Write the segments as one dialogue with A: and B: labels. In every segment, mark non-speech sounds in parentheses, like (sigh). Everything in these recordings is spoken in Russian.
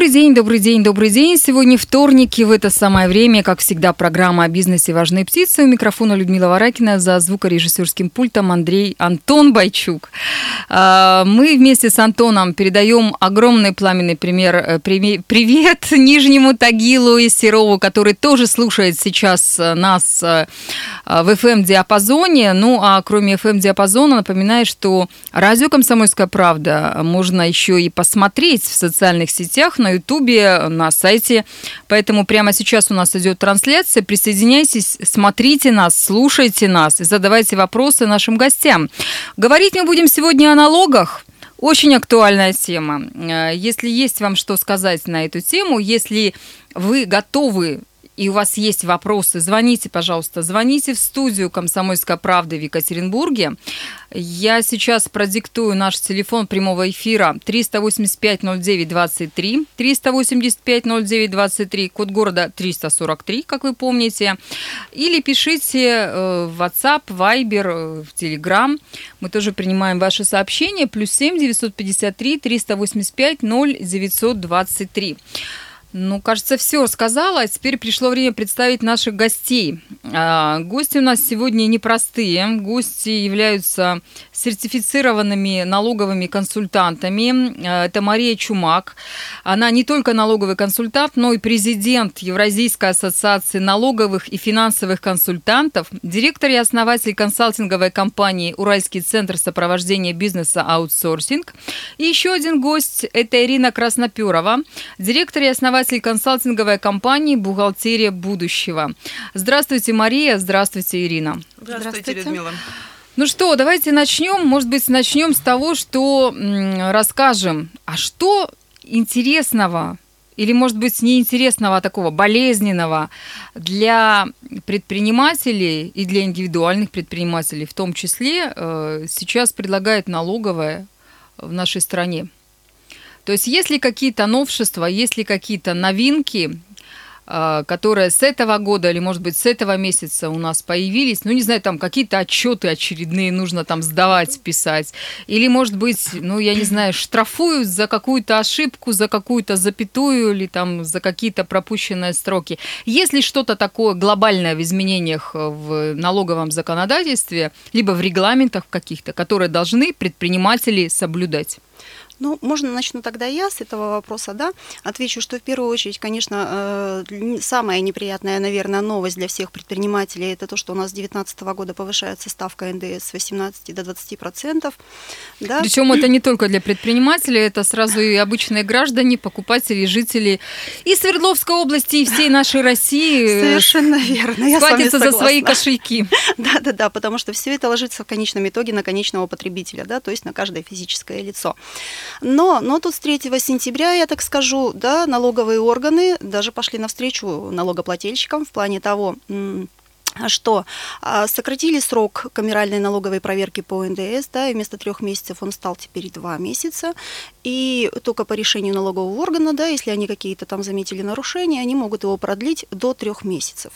A: Добрый день, добрый день, добрый день. Сегодня вторник, и в это самое время, как всегда, программа о бизнесе «Важные птицы». У микрофона Людмила Варакина, за звукорежиссерским пультом Андрей Антон Байчук. А, мы вместе с Антоном передаем огромный пламенный пример, э, привет Нижнему Тагилу и Серову, который тоже слушает сейчас э, нас э, в FM-диапазоне. Ну, а кроме FM-диапазона, напоминаю, что радио «Комсомольская правда» можно еще и посмотреть в социальных сетях, на Ютубе, на сайте. Поэтому прямо сейчас у нас идет трансляция. Присоединяйтесь, смотрите нас, слушайте нас и задавайте вопросы нашим гостям. Говорить мы будем сегодня о налогах. Очень актуальная тема. Э, если есть вам что сказать на эту тему, если вы готовы и у вас есть вопросы, звоните, пожалуйста, звоните в студию «Комсомольская правда» в Екатеринбурге. Я сейчас продиктую наш телефон прямого эфира 385-09-23, 385-09-23, код города 343, как вы помните. Или пишите э, в WhatsApp, Viber, э, в Telegram. Мы тоже принимаем ваши сообщения. Плюс 7 953 385 0923. Ну, кажется, все сказала. Теперь пришло время представить наших гостей. А, гости у нас сегодня непростые. Гости являются сертифицированными налоговыми консультантами. А, это Мария Чумак. Она не только налоговый консультант, но и президент Евразийской ассоциации налоговых и финансовых консультантов, директор и основатель консалтинговой компании «Уральский центр сопровождения бизнеса аутсорсинг». И еще один гость – это Ирина Красноперова, директор и основатель основатель консалтинговой компании «Бухгалтерия будущего». Здравствуйте, Мария. Здравствуйте, Ирина.
B: Здравствуйте, Здравствуйте. Людмила.
A: Ну что, давайте начнем. Может быть, начнем с того, что расскажем, а что интересного или, может быть, неинтересного, а такого болезненного для предпринимателей и для индивидуальных предпринимателей в том числе э, сейчас предлагает налоговая в нашей стране? То есть есть ли какие-то новшества, есть ли какие-то новинки, а, которые с этого года или, может быть, с этого месяца у нас появились, ну, не знаю, там какие-то отчеты очередные нужно там сдавать, писать, или, может быть, ну, я не знаю, штрафуют за какую-то ошибку, за какую-то запятую или там за какие-то пропущенные строки. Есть ли что-то такое глобальное в изменениях в налоговом законодательстве, либо в регламентах каких-то, которые должны предприниматели соблюдать?
B: Ну, можно начну тогда я с этого вопроса, да. Отвечу, что в первую очередь, конечно, э, самая неприятная, наверное, новость для всех предпринимателей это то, что у нас с 2019 года повышается ставка НДС с 18 до 20 процентов.
A: Да? Причем это не только для предпринимателей, это сразу и обычные граждане, покупатели, жители и Свердловской области, и всей нашей России.
B: Совершенно верно.
A: Я схватятся за свои кошельки.
B: Да, да, да, потому что все это ложится в конечном итоге на конечного потребителя, да, то есть на каждое физическое лицо. Но, но тут с 3 сентября, я так скажу, да, налоговые органы даже пошли навстречу налогоплательщикам в плане того, что а, сократили срок камеральной налоговой проверки по НДС, да, и вместо трех месяцев он стал теперь два месяца, и только по решению налогового органа, да, если они какие-то там заметили нарушения, они могут его продлить до трех месяцев.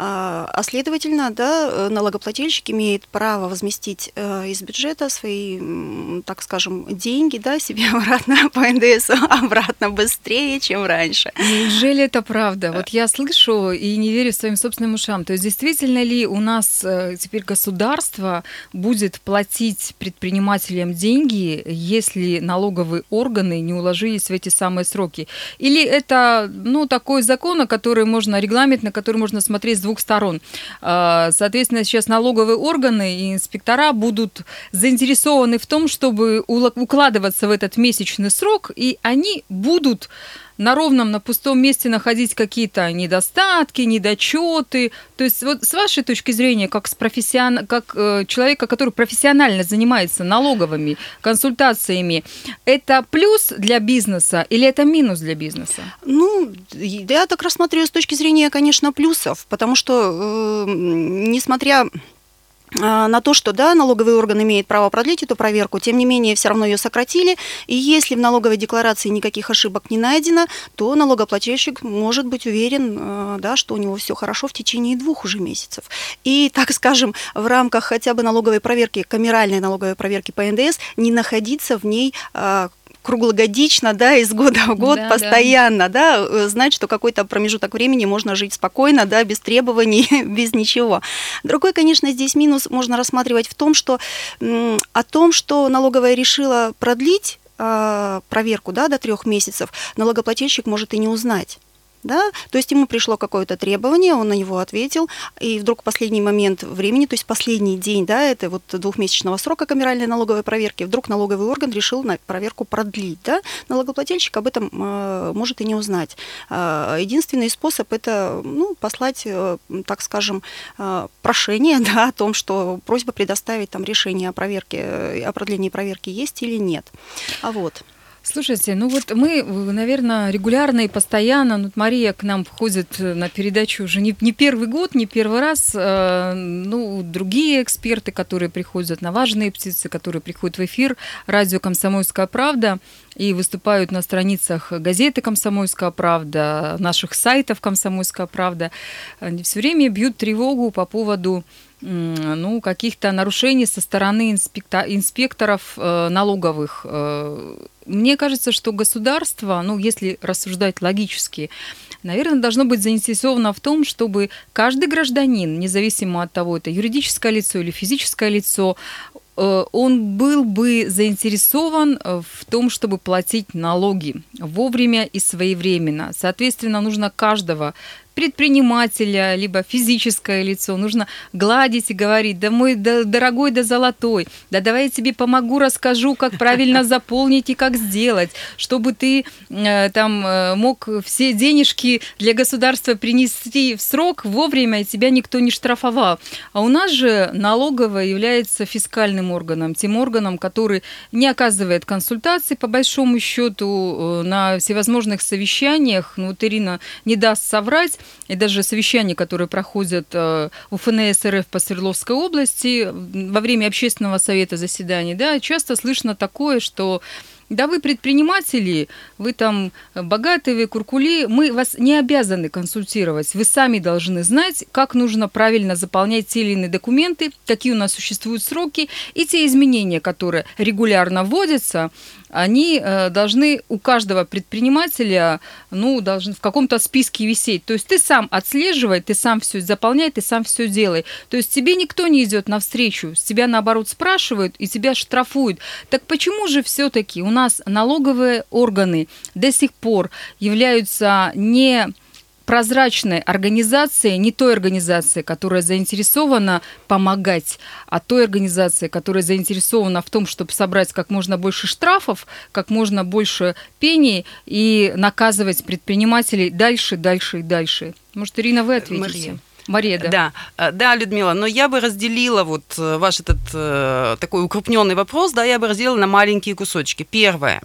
B: А, а следовательно, да, э, налогоплательщик имеет право возместить э, из бюджета свои, так скажем, деньги, да, себе (laughs) обратно по НДС, обратно быстрее, чем раньше.
A: Неужели это правда? Вот я слышу и не верю своим собственным ушам. То есть действительно ли у нас э, теперь государство будет платить предпринимателям деньги, если налоговые органы не уложились в эти самые сроки? Или это, ну, такой закон, на который можно, регламент, на который можно смотреть с двух сторон. А, соответственно, сейчас налоговые органы и инспектора будут заинтересованы в том, чтобы укладываться в этот месячный срок, и они будут на ровном, на пустом месте находить какие-то недостатки, недочеты. То есть вот с вашей точки зрения, как, с профессион... как э, человека, который профессионально занимается налоговыми консультациями, это плюс для бизнеса или это минус для бизнеса?
B: Ну, я так рассматриваю с точки зрения, конечно, плюсов, потому что, э, несмотря на то, что да, налоговый орган имеет право продлить эту проверку, тем не менее все равно ее сократили, и если в налоговой декларации никаких ошибок не найдено, то налогоплательщик может быть уверен, а, да, что у него все хорошо в течение двух уже месяцев. И, так скажем, в рамках хотя бы налоговой проверки, камеральной налоговой проверки по НДС, не находиться в ней а, круглогодично, да, из года в год, да, постоянно, да. да, э, знать, что какой-то промежуток времени можно жить спокойно, да, без требований, (laughs) без ничего. Другой, конечно, здесь минус можно рассматривать в том, что о том, что налоговая решила продлить а, проверку да, до трех месяцев, налогоплательщик может и не узнать да, то есть ему пришло какое-то требование, он на него ответил, и вдруг в последний момент времени, то есть последний день, да, это вот двухмесячного срока камеральной налоговой проверки, вдруг налоговый орган решил на проверку продлить, да, налогоплательщик об этом э, может и не узнать. Э, единственный способ это, ну, послать, э, так скажем, э, прошение, (laughs) да, о том, что просьба предоставить там решение о проверке, э, о продлении проверки есть или нет. А вот.
A: Слушайте, ну вот мы, наверное, регулярно и постоянно, ну, Мария к нам входит на передачу уже не, не первый год, не первый раз, э, ну, другие эксперты, которые приходят на важные птицы, которые приходят в эфир, радио «Комсомольская правда» и выступают на страницах газеты «Комсомольская правда», наших сайтов «Комсомольская правда», они все время бьют тревогу по поводу ну, каких-то нарушений со стороны инспекторов э, налоговых. Э, мне кажется, что государство, ну, если рассуждать логически, наверное, должно быть заинтересовано в том, чтобы каждый гражданин, независимо от того, это юридическое лицо или физическое лицо, он был бы заинтересован в том, чтобы платить налоги вовремя и своевременно. Соответственно, нужно каждого предпринимателя, либо физическое лицо. Нужно гладить и говорить, да мой да, дорогой, да золотой, да давай я тебе помогу, расскажу, как правильно (laughs) заполнить и как сделать, чтобы ты э, там э, мог все денежки для государства принести в срок вовремя, и тебя никто не штрафовал. А у нас же налоговая является фискальным органом, тем органом, который не оказывает консультации, по большому счету, э, на всевозможных совещаниях. Ну, вот Ирина не даст соврать, и даже совещания, которые проходят э, в ФНС РФ по Свердловской области во время общественного совета заседаний, да, часто слышно такое, что да вы предприниматели, вы там богатые, вы куркули, мы вас не обязаны консультировать. Вы сами должны знать, как нужно правильно заполнять те или иные документы, какие у нас существуют сроки, и те изменения, которые регулярно вводятся, они э, должны у каждого предпринимателя, ну, должны в каком-то списке висеть. То есть ты сам отслеживай, ты сам все заполняй, ты сам все делай. То есть тебе никто не идет навстречу, с тебя наоборот спрашивают и тебя штрафуют. Так почему же все-таки у нас налоговые органы до сих пор являются не прозрачной организации, не той организации, которая заинтересована помогать, а той организации, которая заинтересована в том, чтобы собрать как можно больше штрафов, как можно больше пений и наказывать предпринимателей дальше, дальше и дальше. Может, Ирина, вы ответите? Мария.
C: Мария, да. да. Э, да, Людмила, но я бы разделила вот э, ваш этот э, такой укрупненный вопрос, да, я бы разделила на маленькие кусочки. Первое.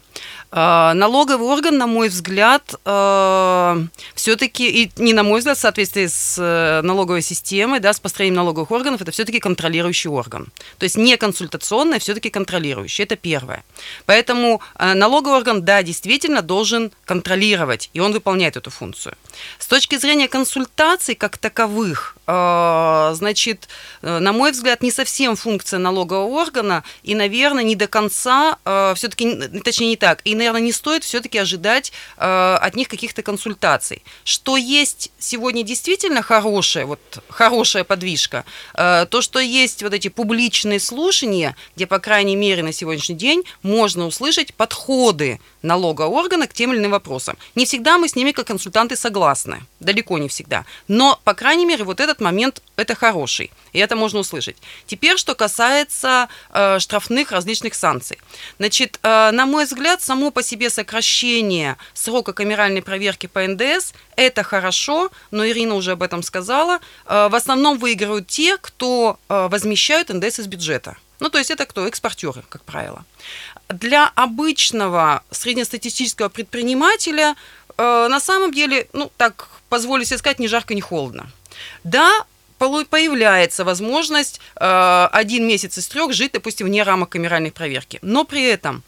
C: Налоговый орган, на мой взгляд, все-таки, и не на мой взгляд, в соответствии с налоговой системой, да, с построением налоговых органов, это все-таки контролирующий орган. То есть не консультационный, а все-таки контролирующий. Это первое. Поэтому налоговый орган, да, действительно должен контролировать, и он выполняет эту функцию. С точки зрения консультаций как таковых, а, значит, э, на мой взгляд, не совсем функция налогового органа, и, наверное, не до конца, а, все-таки, точнее, не так, и, наверное, не стоит все-таки ожидать а, от них каких-то консультаций. Что есть сегодня действительно хорошая, вот, хорошая подвижка, то, что есть вот эти публичные слушания, где, по крайней мере, на сегодняшний день можно услышать подходы налогового органа к тем или иным вопросам. Не всегда мы с ними как консультанты согласны, далеко не всегда. Но, по крайней мере, вот этот момент – это хороший, и это можно услышать. Теперь, что касается э, штрафных различных санкций. Значит, э, на мой взгляд, само по себе сокращение срока камеральной проверки по НДС – это хорошо, но Ирина уже об этом сказала. Э, в основном выигрывают те, кто э, возмещают НДС из бюджета. Ну, то есть это кто? Экспортеры, как правило. Для обычного среднестатистического предпринимателя э, на самом деле, ну, так позволю себе сказать, ни жарко, ни холодно. Да, появляется возможность э, один месяц из трех жить, допустим, вне рамок камеральной проверки. Но при этом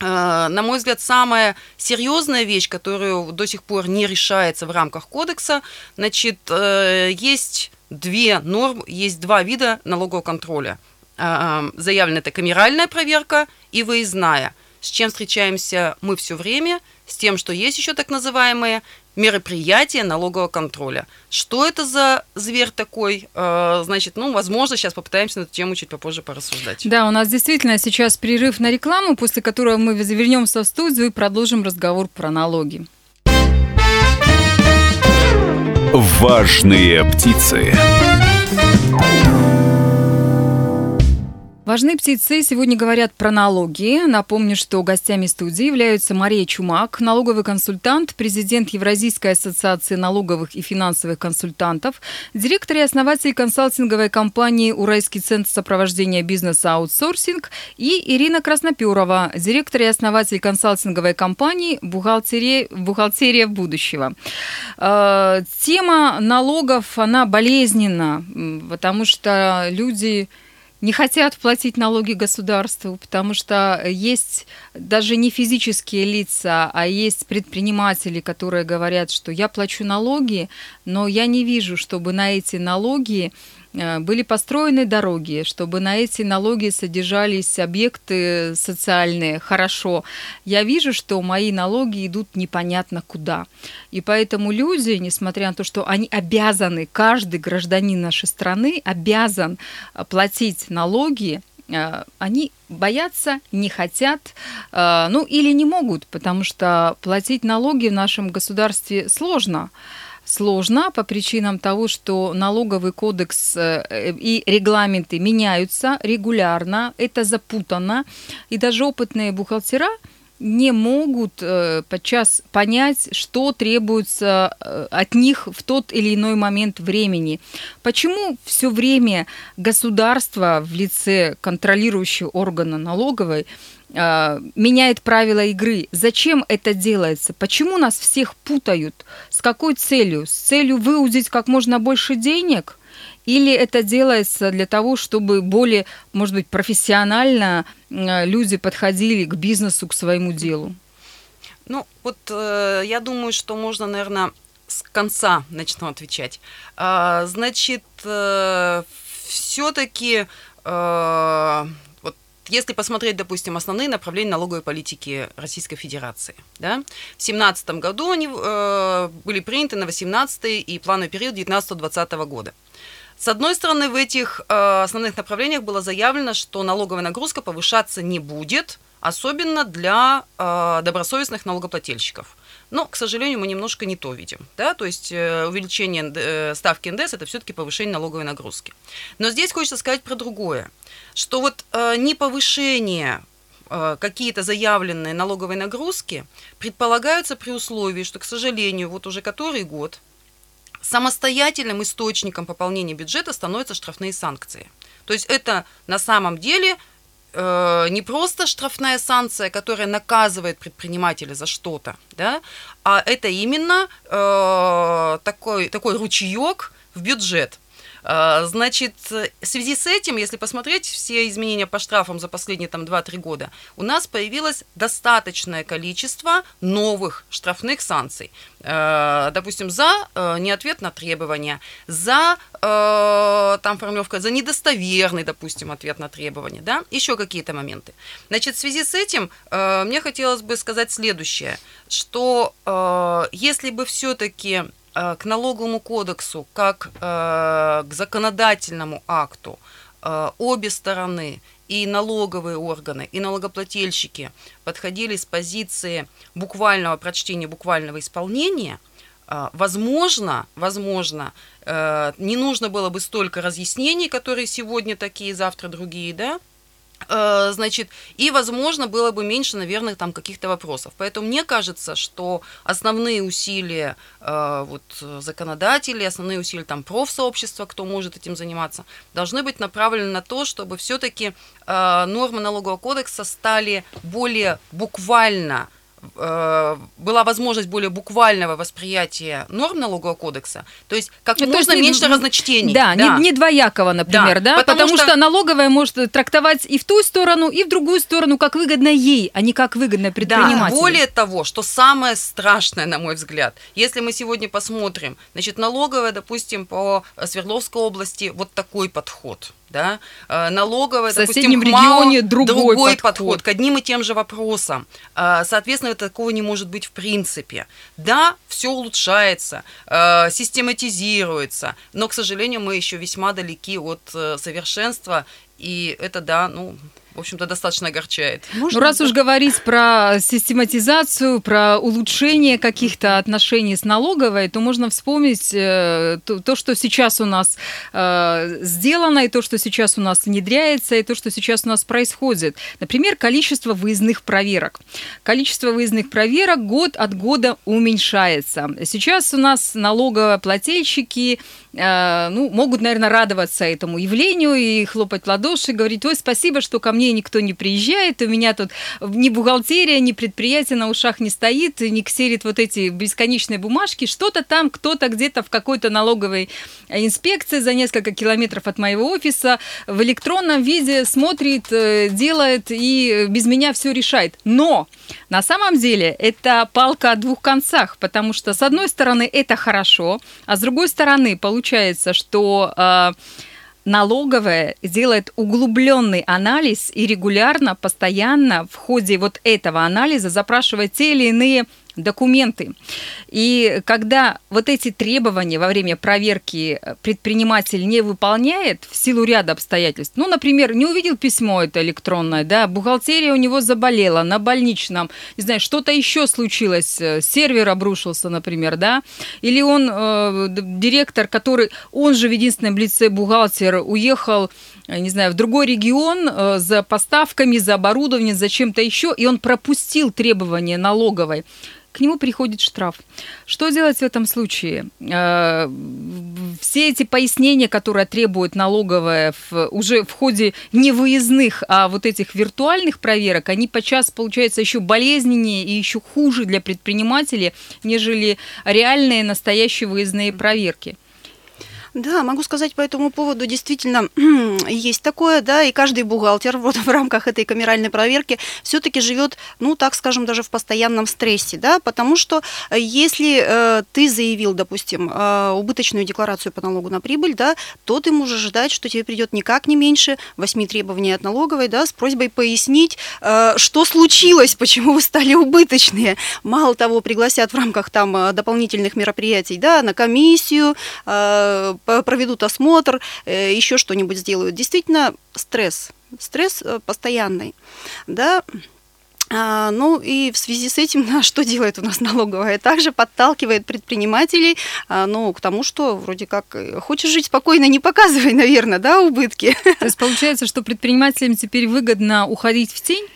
C: э, на мой взгляд, самая серьезная вещь, которую до сих пор не решается в рамках кодекса, значит, э, есть две нормы, есть два вида налогового контроля. Заявлена это камеральная проверка и выездная. С чем встречаемся мы все время? С тем, что есть еще так называемые мероприятия налогового контроля. Что это за зверь такой? Э, значит, ну, возможно, сейчас попытаемся на эту тему чуть попозже порассуждать.
A: Да, у нас действительно сейчас перерыв на рекламу, после которого мы вернемся в студию и продолжим разговор про налоги.
D: Важные птицы.
A: Важные птицы сегодня говорят про налоги. Напомню, что гостями студии являются Мария Чумак, налоговый консультант, президент Евразийской ассоциации налоговых и финансовых консультантов, директор и основатель консалтинговой компании «Уральский центр сопровождения бизнеса аутсорсинг» и Ирина Красноперова, директор и основатель консалтинговой компании «Бухгалтерия, бухгалтерия будущего». Э, тема налогов, она болезненна, потому что люди не хотят платить налоги государству, потому что есть даже не физические лица, а есть предприниматели, которые говорят, что я плачу налоги, но я не вижу, чтобы на эти налоги были построены дороги, чтобы на эти налоги содержались объекты социальные хорошо. Я вижу, что мои налоги идут непонятно куда. И поэтому люди, несмотря на то, что они обязаны, каждый гражданин нашей страны обязан э, платить налоги, э, они боятся, не хотят, ну или не могут, потому что платить налоги в нашем государстве сложно сложно по причинам того, что налоговый кодекс э, и регламенты меняются регулярно, это запутано, и даже опытные бухгалтера не могут э, подчас понять, что требуется э, от них в тот или иной момент времени. Почему все время государство в лице контролирующего органа налоговой меняет правила игры. Зачем это делается? Почему нас всех путают? С какой целью? С целью выудить как можно больше денег? Или это делается для того, чтобы более, может быть, профессионально а, люди подходили к бизнесу, к своему делу?
C: Ну, вот э, я думаю, что можно, наверное, с конца начну отвечать. А, значит, э, все-таки э, если посмотреть, допустим, основные направления налоговой политики Российской Федерации, да, в 2017 году они э, были приняты на 18 и плановый период 19-20 года. С одной стороны, в этих э, основных направлениях было заявлено, что налоговая нагрузка повышаться не будет, особенно для э, добросовестных налогоплательщиков. Но, к сожалению, мы немножко не то видим. Да? То есть э, увеличение э, ставки НДС – это все-таки повышение налоговой нагрузки. Но здесь хочется сказать про другое, что вот э, не повышение какие-то заявленные налоговые нагрузки предполагаются при условии, что, к сожалению, вот уже который год самостоятельным источником пополнения бюджета становятся штрафные санкции. То есть это на самом деле э, не просто штрафная санкция, которая наказывает предпринимателя за что-то, да, а это именно э, такой, такой ручеек в бюджет. А, значит, в связи с этим, если посмотреть все изменения по штрафам за последние там 2-3 года, у нас появилось достаточное количество новых штрафных санкций. А, допустим, за э, неответ на требования, за э, там формулировка, за недостоверный, допустим, ответ на требования, да, еще какие-то моменты. Значит, в связи с этим э, мне хотелось бы сказать следующее, что если бы все-таки к налоговому кодексу как э, к законодательному акту. Э, обе стороны и налоговые органы, и налогоплательщики подходили с позиции буквального прочтения, буквального исполнения, возможно, возможно, не нужно было бы столько разъяснений, которые сегодня такие, завтра другие, да, Э, значит, и, возможно, было бы меньше, наверное, там каких-то вопросов. Поэтому мне кажется, что основные усилия э, вот, законодателей, основные усилия там профсообщества, кто может этим заниматься, должны быть направлены на то, чтобы все-таки э, нормы налогового кодекса стали более буквально э, была возможность более буквального восприятия норм налогового кодекса, то есть как
A: Ну,
C: можно
A: есть не-
C: меньше разночтений.
A: Да, Не, не двоякого, например, да,
C: Да, потому
A: потому, что...
C: что-
A: налоговая может трактовать и в ту сторону, и в другую сторону, как выгодно ей, а не как выгодно предпринимателю.
C: Да, более того, что самое страшное, на мой взгляд, если мы сегодня посмотрим, значит, налоговая, допустим, по Свердловской области вот такой подход. Да? Э, Налоговая,
A: В
C: допустим,
A: соседнем
C: к МАО
A: регионе другой подход.
C: подход к одним и тем же вопросам. Э, Соответственно, такого не может быть в принципе. Да, все улучшается, э, систематизируется, но, к сожалению, мы еще весьма далеки от совершенства, и это, да, ну, в общем-то, достаточно огорчает.
A: Ну, раз уж говорить про систематизацию, про улучшение каких-то отношений с налоговой, то можно вспомнить э, то, то, что сейчас у нас э, сделано, и то, что сейчас у нас внедряется, и то, что сейчас у нас происходит. Например, количество выездных проверок. Количество выездных проверок год от года уменьшается. Сейчас у нас налогоплательщики э, ну, могут, наверное, радоваться этому явлению и хлопать в ладоши, говорить, ой, спасибо, что ко мне никто не приезжает, у меня тут ни бухгалтерия, ни предприятие на ушах не стоит, не ксерит вот эти бесконечные бумажки, что-то там, кто-то где-то в какой-то налоговой инспекции за несколько километров от моего офиса в электронном виде смотрит, э, делает и без меня все решает. Но на самом деле это палка о двух концах, потому что с одной стороны это хорошо, а с другой стороны получается, что э, налоговая делает углубленный анализ и регулярно, постоянно в ходе вот этого анализа запрашивает те или иные документы. И когда вот эти требования во время проверки предприниматель не выполняет в силу ряда обстоятельств, ну, например, не увидел письмо это электронное, да, бухгалтерия у него заболела на больничном, не знаю, что-то еще случилось, э, сервер обрушился, например, да, или он, э, директор, который, он же в единственном лице бухгалтер, уехал не знаю, в другой регион э, за поставками, за оборудованием, за чем-то еще, и он пропустил требования налоговой к нему приходит штраф. Что делать в этом случае? Э, Все эти пояснения, которые требует налоговая в, уже в ходе не выездных, а вот этих виртуальных проверок, они подчас получаются еще болезненнее и еще хуже для предпринимателей, нежели реальные настоящие выездные проверки.
B: Да, могу сказать по этому поводу, действительно, (clears throat) есть такое, да, и каждый бухгалтер (laughs) вот в рамках этой камеральной проверки все-таки живет, ну, так скажем, даже в постоянном стрессе, да, потому что э, если э, ты заявил, допустим, э, убыточную декларацию по налогу на прибыль, да, то ты можешь ждать, что тебе придет никак не меньше восьми требований от налоговой, да, с просьбой пояснить, э, что случилось, почему вы стали убыточные. Мало того, пригласят в рамках там э, дополнительных мероприятий, да, на комиссию, э, проведут осмотр, э, еще что-нибудь сделают. Действительно, стресс, стресс э, постоянный, да. А, ну и в связи с этим, (laughs) да, что делает у нас налоговая? Также подталкивает предпринимателей а, ну, к тому, что вроде как э, хочешь жить спокойно, не показывай, (laughs) наверное, да, убытки.
A: То есть получается, что предпринимателям теперь выгодно уходить в тень?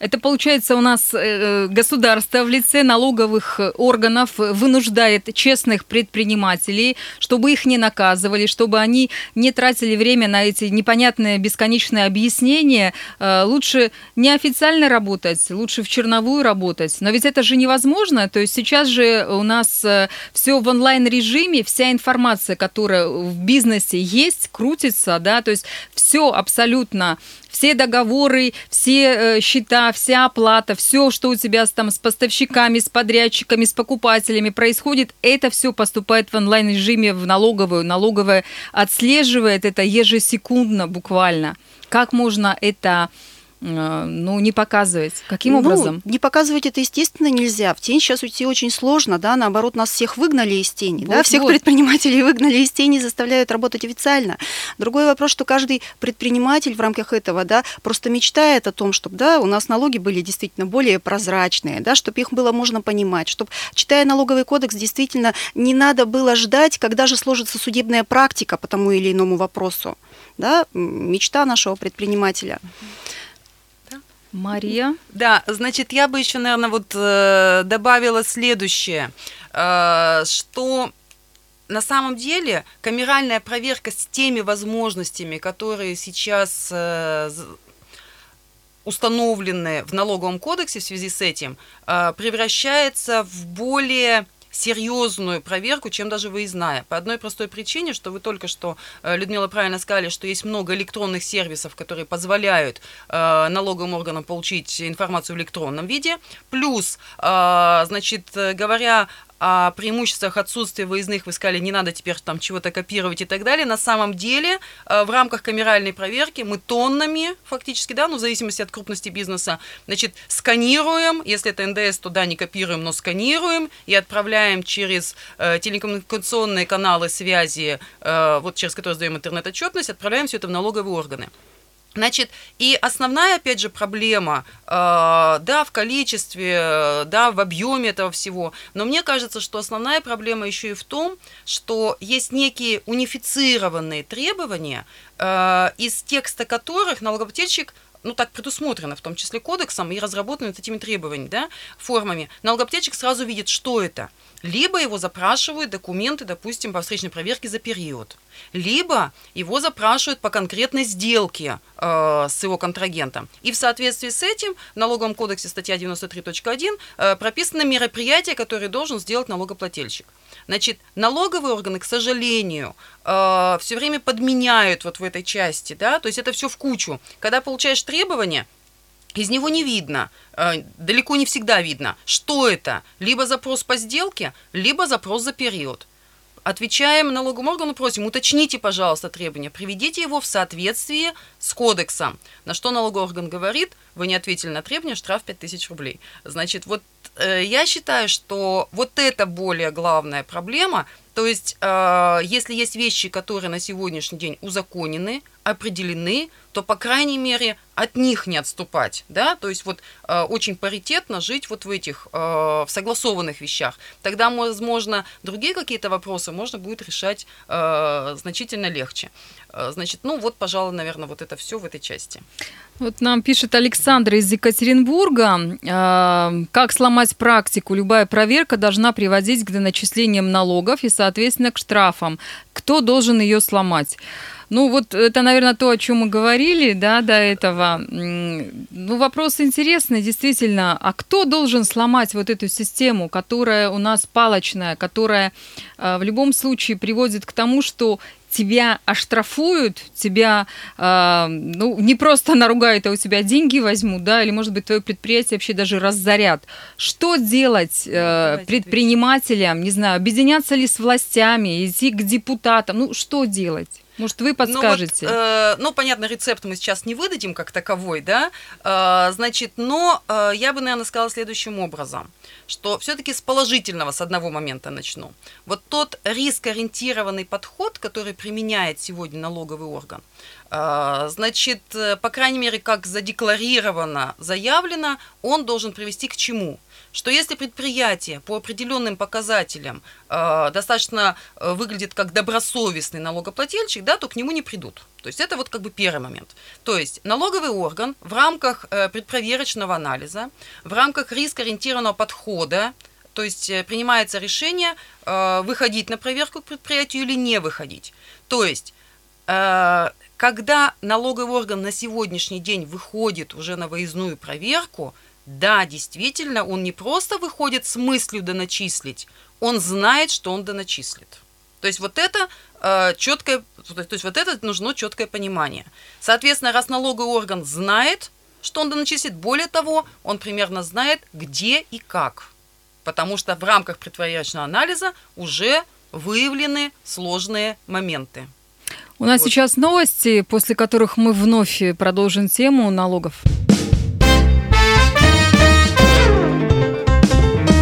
A: Это получается у нас э, государство в лице налоговых органов вынуждает честных предпринимателей, чтобы их не наказывали, чтобы они не тратили время на эти непонятные бесконечные объяснения. Э, лучше неофициально работать, лучше в черновую работать. Но ведь это же невозможно. То есть сейчас же у нас э, все в онлайн-режиме, вся информация, которая в бизнесе есть, крутится, да, то есть все абсолютно все договоры, все э, счета, вся оплата, все, что у тебя там с поставщиками, с подрядчиками, с покупателями происходит, это все поступает в онлайн-режиме в налоговую. Налоговая отслеживает это ежесекундно буквально. Как можно это ну, не показывать. Каким
B: ну,
A: образом?
B: Не показывать это, естественно, нельзя. В тень сейчас уйти очень сложно, да, наоборот, нас всех выгнали из тени, вот, да, всех вот. предпринимателей выгнали из тени, заставляют работать официально. Другой вопрос, что каждый предприниматель в рамках этого, да, просто мечтает о том, чтобы, да, у нас налоги были действительно более прозрачные, да, чтобы их было можно понимать, чтобы, читая налоговый кодекс, действительно не надо было ждать, когда же сложится судебная практика по тому или иному вопросу, да, мечта нашего предпринимателя.
A: Мария.
C: Да, значит, я бы еще, наверное, вот э, добавила следующее, э, что на самом деле камеральная проверка с теми возможностями, которые сейчас э, установленное в налоговом кодексе в связи с этим, превращается в более серьезную проверку, чем даже выездная. По одной простой причине, что вы только что, э, Людмила, правильно сказали, что есть много электронных сервисов, которые позволяют э, налоговым органам получить информацию в электронном виде. Плюс, э, значит, говоря о преимуществах отсутствия выездных вы сказали, не надо теперь там чего-то копировать и так далее. На самом деле, э, в рамках камеральной проверки мы тоннами, фактически, да, ну, в зависимости от крупности бизнеса, значит, сканируем, если это НДС, то да, не копируем, но сканируем и отправляем через э, телекоммуникационные каналы связи, э, вот через которые сдаем интернет-отчетность, отправляем все это в налоговые органы. Значит, и основная, опять же, проблема, э, да, в количестве, да, в объеме этого всего, но мне кажется, что основная проблема еще и в том, что есть некие унифицированные требования, э, из текста которых налогоплательщик ну, так предусмотрено, в том числе кодексом, и разработаны этими требованиями, да, формами, налогоплательщик сразу видит, что это. Либо его запрашивают документы, допустим, по встречной проверке за период – либо его запрашивают по конкретной сделке э, с его контрагентом. И в соответствии с этим в налоговом кодексе статья 93.1 э, прописаны мероприятия, которые должен сделать налогоплательщик. Значит, налоговые органы, к сожалению, э, все время подменяют вот в этой части, да, то есть это все в кучу. Когда получаешь требования, из него не видно, э, далеко не всегда видно, что это, либо запрос по сделке, либо запрос за период. Отвечаем налоговому органу, просим, уточните, пожалуйста, требования, приведите его в соответствии с кодексом. На что налоговый орган говорит, вы не ответили на требования, штраф 5000 рублей. Значит, вот э, я считаю, что вот это более главная проблема, то есть, э, если есть вещи, которые на сегодняшний день узаконены, определены, то, по крайней мере, от них не отступать, да, то есть вот э, очень паритетно жить вот в этих, э, в согласованных вещах. Тогда, возможно, другие какие-то вопросы можно будет решать э, значительно легче. Значит, ну вот, пожалуй, наверное, вот это все в этой части.
A: Вот нам пишет Александр из Екатеринбурга. Как сломать практику? Любая проверка должна приводить к доначислениям налогов и, соответственно, к штрафам. Кто должен ее сломать? Ну, вот это, наверное, то, о чем мы говорили, да, до этого. Ну, вопрос интересный, действительно. А кто должен сломать вот эту систему, которая у нас палочная, которая э, в любом случае приводит к тому, что тебя оштрафуют, тебя, э, ну, не просто наругают, а у тебя деньги возьмут, да, или, может быть, твое предприятие вообще даже разорят. Что делать э, предпринимателям, не знаю, объединяться ли с властями, идти к депутатам, ну, что делать? Может, вы подскажете?
C: Ну, вот, э, ну, понятно, рецепт мы сейчас не выдадим как таковой, да, э, значит, но э, я бы, наверное, сказала следующим образом, что все-таки с положительного, с одного момента начну. Вот тот рискоориентированный подход, который применяет сегодня налоговый орган, э, значит, э, по крайней мере, как задекларировано, заявлено, он должен привести к чему? Что если предприятие по определенным показателям э, достаточно э, выглядит как добросовестный налогоплательщик, да, то к нему не придут. То есть это вот как бы первый момент. То есть налоговый орган в рамках э, предпроверочного анализа, в рамках рискоориентированного подхода, то есть э, принимается решение э, выходить на проверку к предприятию или не выходить. То есть э, когда налоговый орган на сегодняшний день выходит уже на выездную проверку, да, действительно, он не просто выходит с мыслью доначислить, он знает, что он доначислит. То есть вот это э, четкое, то есть вот это нужно четкое понимание. Соответственно, раз налоговый орган знает, что он доначислит, более того, он примерно знает, где и как. Потому что в рамках предпроверочного анализа уже выявлены сложные моменты.
A: У нас вот. сейчас новости, после которых мы вновь продолжим тему налогов.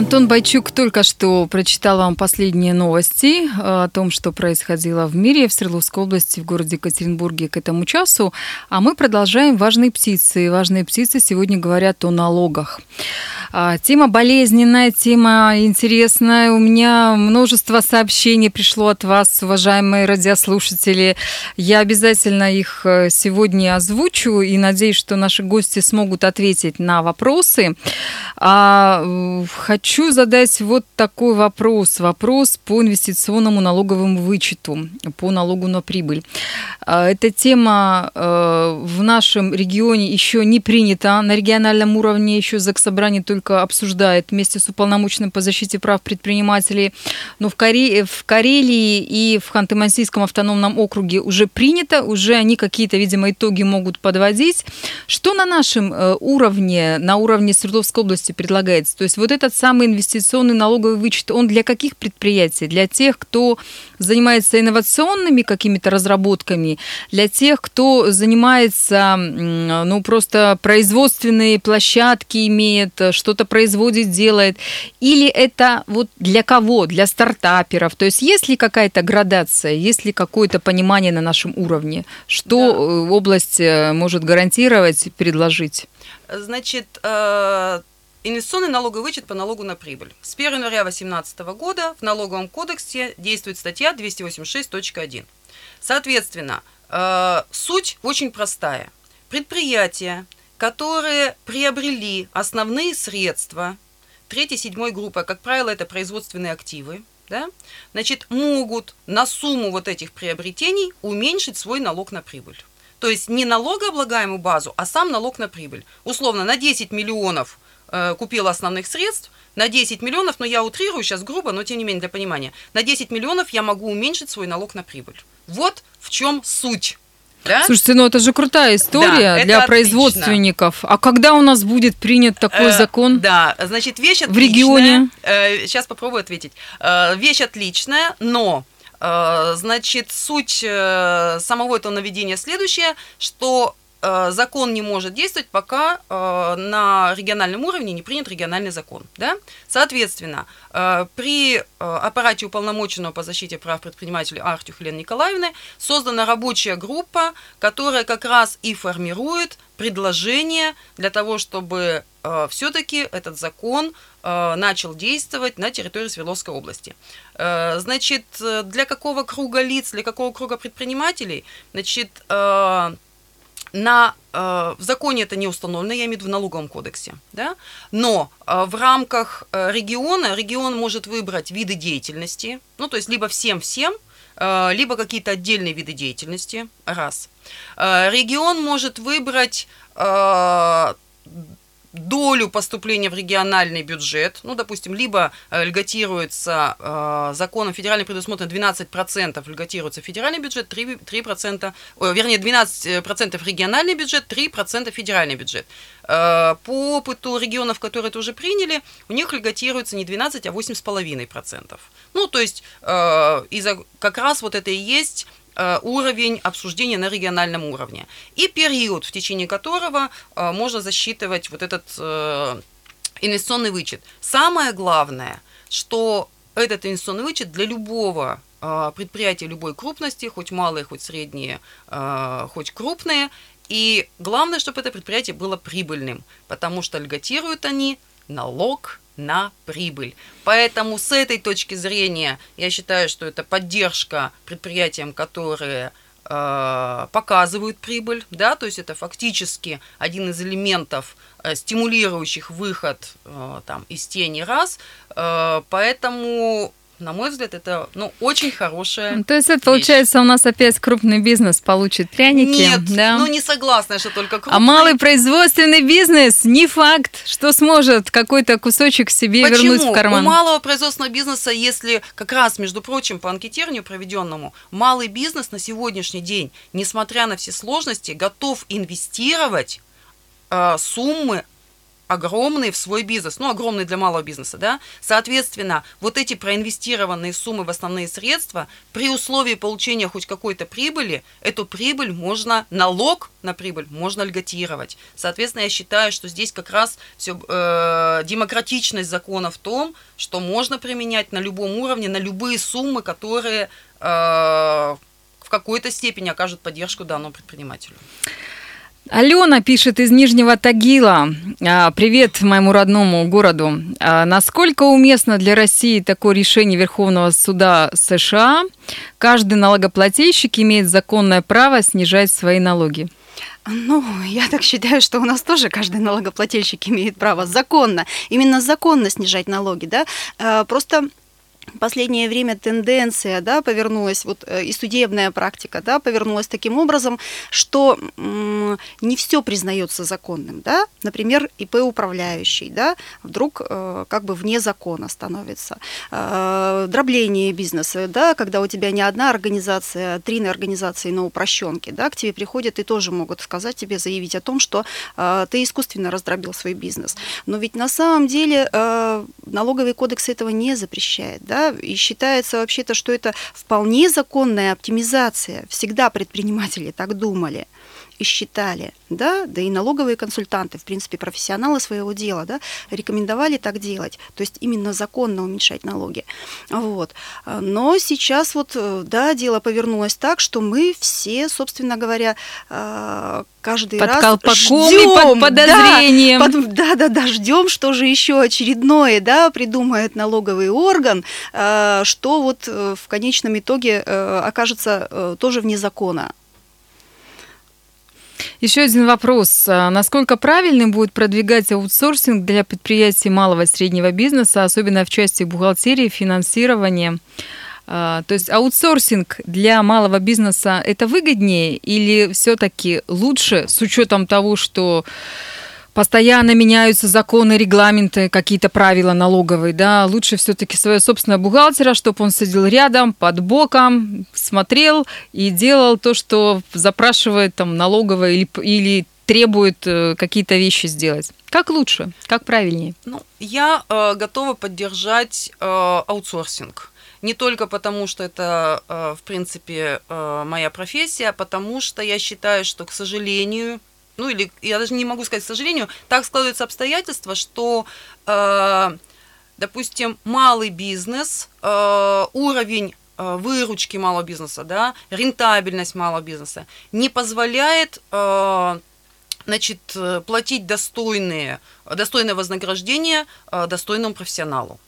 A: Антон Байчук только что прочитал вам последние новости э, о том, что происходило в мире в Свердловской области, в городе Екатеринбурге к этому часу. А мы продолжаем «Важные птицы». «Важные птицы» сегодня говорят о налогах. А, тема болезненная, тема интересная. У меня множество сообщений пришло от вас, уважаемые радиослушатели. Я обязательно их э, сегодня озвучу и надеюсь, что наши гости смогут ответить на вопросы. А, хочу задать вот такой вопрос. Вопрос по инвестиционному налоговому вычету, по налогу на прибыль. А, эта тема э, в нашем регионе еще не принята на региональном уровне, еще Заксобрание только обсуждает вместе с уполномоченным по защите прав предпринимателей. Но в, Каре... в Карелии и в Ханты-Мансийском автономном округе уже принято, уже они какие-то, видимо, итоги могут подводить. Что на нашем э, уровне, на уровне Свердловской области предлагается? То есть вот этот самый инвестиционный налоговый вычет, он для каких предприятий? Для тех, кто занимается инновационными какими-то разработками, для тех, кто занимается, ну, просто производственные площадки имеет, что-то производит, делает, или это вот для кого? Для стартаперов? То есть есть ли какая-то градация, есть ли какое-то понимание на нашем уровне, что да. Э, область э, может гарантировать, предложить?
C: Значит, э, Инвестиционный налоговый вычет по налогу на прибыль. С 1 января 2018 года в налоговом кодексе действует статья 286.1. Соответственно, э, суть очень простая. Предприятия, которые приобрели основные средства третьей, седьмой группы, а, как правило, это производственные активы, да, значит, могут на сумму вот этих приобретений уменьшить свой налог на прибыль. То есть не налогооблагаемую базу, а сам налог на прибыль. Условно, на 10 миллионов – купила основных средств, на 10 миллионов, но я утрирую сейчас грубо, но тем не менее для понимания, на 10 миллионов я могу уменьшить свой налог на прибыль. Вот в чем суть.
A: Да? Слушайте, ну это же крутая история да, для производственников. А когда у нас будет принят такой э, закон?
C: Да, значит, вещь
A: отличная. В регионе?
C: Э, сейчас попробую ответить. Э, вещь отличная, но э, Значит, суть э, самого этого наведения следующая, что Э, закон не может действовать, пока э, на региональном уровне не принят региональный закон. Да? Соответственно, э, при аппарате уполномоченного по защите прав предпринимателей Артюх Елены Николаевны создана рабочая группа, которая как раз и формирует предложение для того, чтобы все-таки этот закон начал действовать на территории Свердловской области. Значит, для какого круга лиц, для какого круга предпринимателей? Значит, на, э, в законе это не установлено, я имею в виду в налоговом кодексе, да? но э, в рамках э, региона регион может выбрать виды деятельности, ну то есть либо всем-всем, либо какие-то отдельные виды деятельности, раз. Регион может выбрать долю поступления в региональный бюджет, ну, допустим, либо э, льготируется э, законом федерально предусмотрено 12% льготируется федеральный бюджет, 3%, 3% о, вернее, 12% региональный бюджет, 3% федеральный бюджет. Э, по опыту регионов, которые это уже приняли, у них льготируется не 12, а 8,5%. Ну, то есть, э, из-за как раз вот это и есть уровень обсуждения на региональном уровне и период, в течение которого э, можно засчитывать вот этот э, инвестиционный вычет. Самое главное, что этот инвестиционный вычет для любого предприятия любой крупности, хоть малые, хоть средние, хоть крупные, и главное, чтобы это предприятие было прибыльным, потому что льготируют они налог на прибыль. Поэтому с этой точки зрения я считаю, что это поддержка предприятиям, которые э, показывают прибыль, да, то есть это фактически один из элементов э, стимулирующих выход э, там из тени раз, поэтому на мой взгляд, это ну, очень хорошая
A: То есть это, вещь. получается, у нас опять крупный бизнес получит пряники?
C: Нет, да? ну не согласна, что только крупный.
A: А малый производственный бизнес не факт, что сможет какой-то кусочек себе
C: Почему?
A: вернуть в карман.
C: У малого производственного бизнеса, если как раз, между прочим, по анкетированию проведенному, малый бизнес на сегодняшний день, несмотря на все сложности, готов инвестировать э, суммы огромные в свой бизнес, ну, огромные для малого бизнеса, да, соответственно, вот эти проинвестированные суммы в основные средства, при условии получения хоть какой-то прибыли, эту прибыль можно, налог на прибыль можно льготировать. Соответственно, я считаю, что здесь как раз все э, демократичность закона в том, что можно применять на любом уровне, на любые суммы, которые э, в какой-то степени окажут поддержку данному предпринимателю.
A: Алена пишет из Нижнего Тагила. А, Привет моему родному городу. А, Насколько уместно для России такое решение Верховного суда США? Каждый налогоплательщик имеет законное право снижать свои налоги.
B: Ну, я так считаю, что у нас тоже каждый налогоплательщик имеет право законно, именно законно снижать налоги, да. Э, Просто последнее время тенденция да, повернулась, вот, э, и судебная практика да, повернулась таким образом, что м, не все признается законным. Да? Например, ИП управляющий да, вдруг э, как бы вне закона становится. Э, дробление бизнеса, да, когда у тебя не одна организация, а три организации на упрощенке, да, к тебе приходят и тоже могут сказать тебе, заявить о том, что э, ты искусственно раздробил свой бизнес. Но ведь на самом деле э, налоговый кодекс этого не запрещает, да, и считается вообще-то, что это вполне законная оптимизация. Всегда предприниматели так думали и считали, да, да и налоговые консультанты, в принципе, профессионалы своего дела, да, рекомендовали так делать, то есть именно законно уменьшать налоги. Вот. Но сейчас вот, да, дело повернулось так, что мы все, собственно говоря, э, каждый
A: Под
B: раз
A: колпаком и
B: ждем,
A: под подозрением.
B: Да, под- да, да, да, ждем, что же еще очередное, да, придумает налоговый орган, э, что вот э, в конечном итоге окажется тоже вне закона.
A: Еще один вопрос. А Насколько правильным будет продвигать аутсорсинг для предприятий малого и среднего бизнеса, особенно в части бухгалтерии, финансирования? А, То есть аутсорсинг для малого бизнеса это выгоднее или все-таки лучше с учетом того, что постоянно меняются законы, регламенты, какие-то правила налоговые, да, лучше все-таки своего собственного бухгалтера, чтобы он сидел рядом, под боком, смотрел и делал то, что запрашивает там налоговая или, или требует э, какие-то вещи сделать. Как лучше? Как правильнее?
C: Ну, я э, готова поддержать э, аутсорсинг. Не только потому, что это, э, в принципе, э, моя профессия, а потому что я считаю, что, к сожалению, ну или я даже не могу сказать, к сожалению, так складываются обстоятельства, что, э, допустим, малый бизнес, э, уровень э, выручки малого бизнеса, да, рентабельность малого бизнеса не позволяет э, значит, платить достойные, достойное вознаграждение э, достойному профессионалу.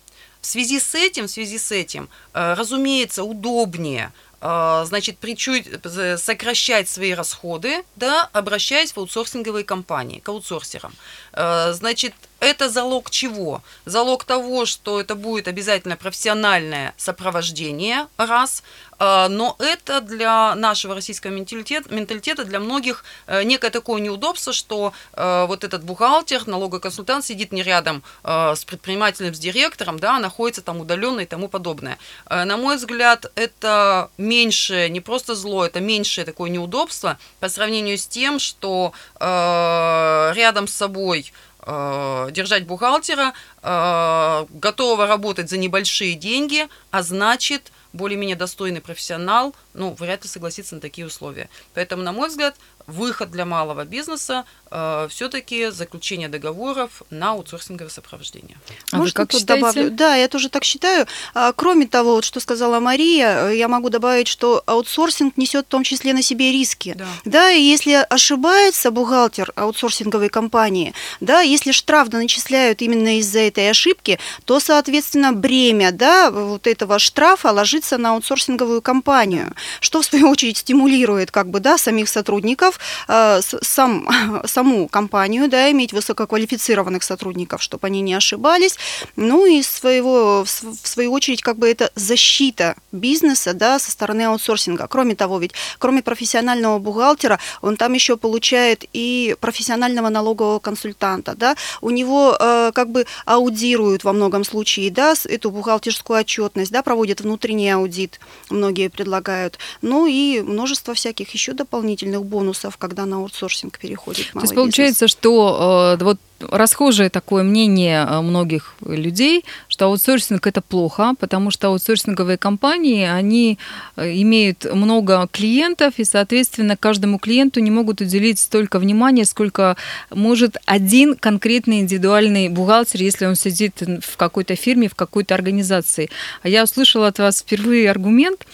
C: В связи с этим, в связи с этим, э, разумеется, удобнее значит, при чуть э, сокращать свои расходы, да, обращаясь в аутсорсинговые компании, к аутсорсерам. Э, Значит, это залог чего? Залог того, что это будет обязательно профессиональное сопровождение, раз, Э, но это для нашего российского менталитета, менталитета для многих э, некое такое неудобство, что э, вот этот бухгалтер, налоговый консультант сидит не рядом э, с предпринимателем, с директором, да, а находится там удаленно и тому подобное. На мой взгляд, это меньшее, не просто зло, это меньшее такое неудобство по сравнению с тем, что рядом с собой держать бухгалтера, э, готова работать за небольшие деньги, а значит, более-менее достойный профессионал, ну, вряд ли согласится на такие условия. Поэтому, на мой взгляд, выход для малого бизнеса э, все-таки заключение договоров на аутсорсинговое сопровождение.
A: А вы
B: Можно
A: как
B: тут
A: считаете?
B: добавлю? Да, я тоже так считаю. А, Кроме того, вот что сказала Мария, э, я могу добавить, что аутсорсинг несет в том числе на себе риски.
C: Да.
B: Да, и если ошибается бухгалтер аутсорсинговой компании, да, если штраф начисляют именно из-за этой ошибки, то, соответственно, бремя, да, вот этого штрафа ложится на аутсорсинговую компанию, что в свою очередь стимулирует, как бы, да, самих сотрудников, э, с- сам, (laughs) саму компанию, да, иметь высококвалифицированных сотрудников, чтобы они не ошибались, ну и своего, в св- в свою очередь, как бы это защита бизнеса, да, со стороны аутсорсинга. Кроме того, ведь кроме профессионального бухгалтера, он там еще получает и профессионального налогового консультанта, да, у него э, как бы аудируют во многом случае, да, эту бухгалтерскую отчетность, да, проводят внутренний аудит, многие предлагают, ну и множество всяких еще дополнительных бонусов, когда на аутсорсинг переходит
A: То
B: малый
A: есть получается, что э, вот расхожее такое мнение э, многих людей, что аутсорсинг это плохо, потому что аутсорсинговые компании, они э, имеют много клиентов, и, соответственно, каждому клиенту не могут уделить столько внимания, сколько может один конкретный индивидуальный бухгалтер, если он сидит в какой-то фирме, в какой-то организации. А я услышала от вас впервые аргумент,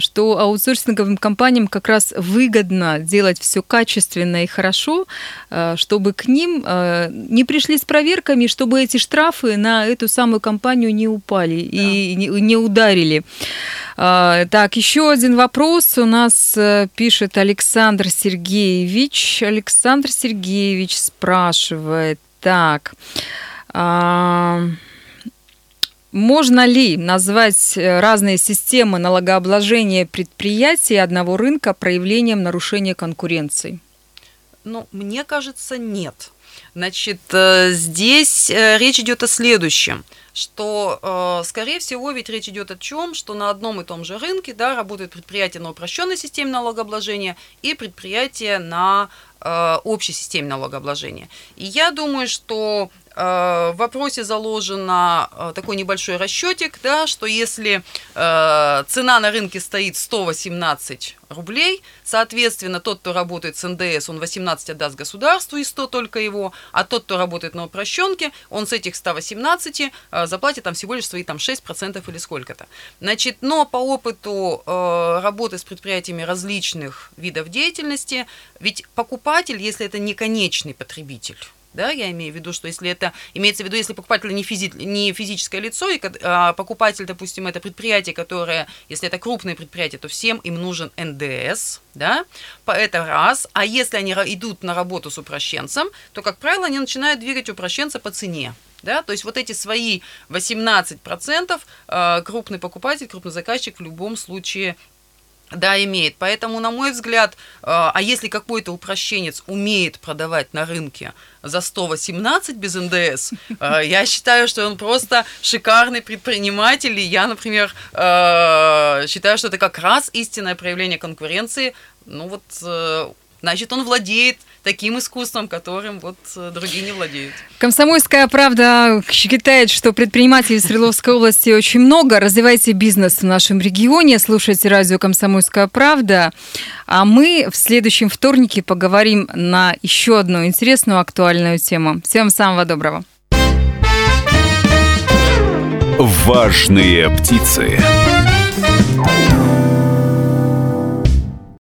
A: что аутсорсинговым компаниям как раз выгодно делать все качественно и хорошо, э, чтобы к ним не пришли с проверками, чтобы эти штрафы на эту самую компанию не упали да. и не ударили. Так, еще один вопрос у нас пишет Александр Сергеевич. Александр Сергеевич спрашивает, так, можно ли назвать э, разные системы налогообложения предприятий одного рынка проявлением нарушения конкуренции?
C: Ну, мне кажется, нет. Значит, э, здесь э, речь идет о следующем, что, скорее всего, ведь речь идет о чем, что на одном и том же рынке да, работают предприятия на упрощенной системе налогообложения и предприятия на общей системе налогообложения. И я думаю, что в вопросе заложено э, такой небольшой расчетик, да, что если э, цена на рынке стоит 118 рублей, соответственно, тот, кто работает с НДС, он 18 отдаст государству и 100 только его, а тот, кто работает на упрощенке, он с этих 118 заплатит там всего лишь свои там 6% или сколько-то. Значит, но по опыту работы с предприятиями различных видов деятельности, ведь покупатель, если это не конечный потребитель, да, я имею в виду, что если это, имеется в виду, если покупатель не, физи, не физическое лицо, и а покупатель, допустим, это предприятие, которое, если это крупное предприятие, то всем им нужен ндс, да, по это раз, а если они идут на работу с упрощенцем, то, как правило, они начинают двигать упрощенца по цене, да, то есть вот эти свои 18% а, крупный покупатель, крупный заказчик в любом случае да, имеет. Поэтому, на мой взгляд, э, а если какой-то упрощенец умеет продавать на рынке за 118 без НДС, э, (laughs) я считаю, что он просто шикарный предприниматель. И я, например, э, считаю, что это как раз истинное проявление конкуренции. Ну вот, значит, он владеет таким искусством, которым вот э, другие не владеют.
A: Комсомольская правда считает, что предпринимателей Свердловской области очень много. Развивайте бизнес в нашем регионе, слушайте радио «Комсомольская правда». А мы в следующем вторнике поговорим на еще одну интересную актуальную тему. Всем самого доброго.
D: Важные птицы.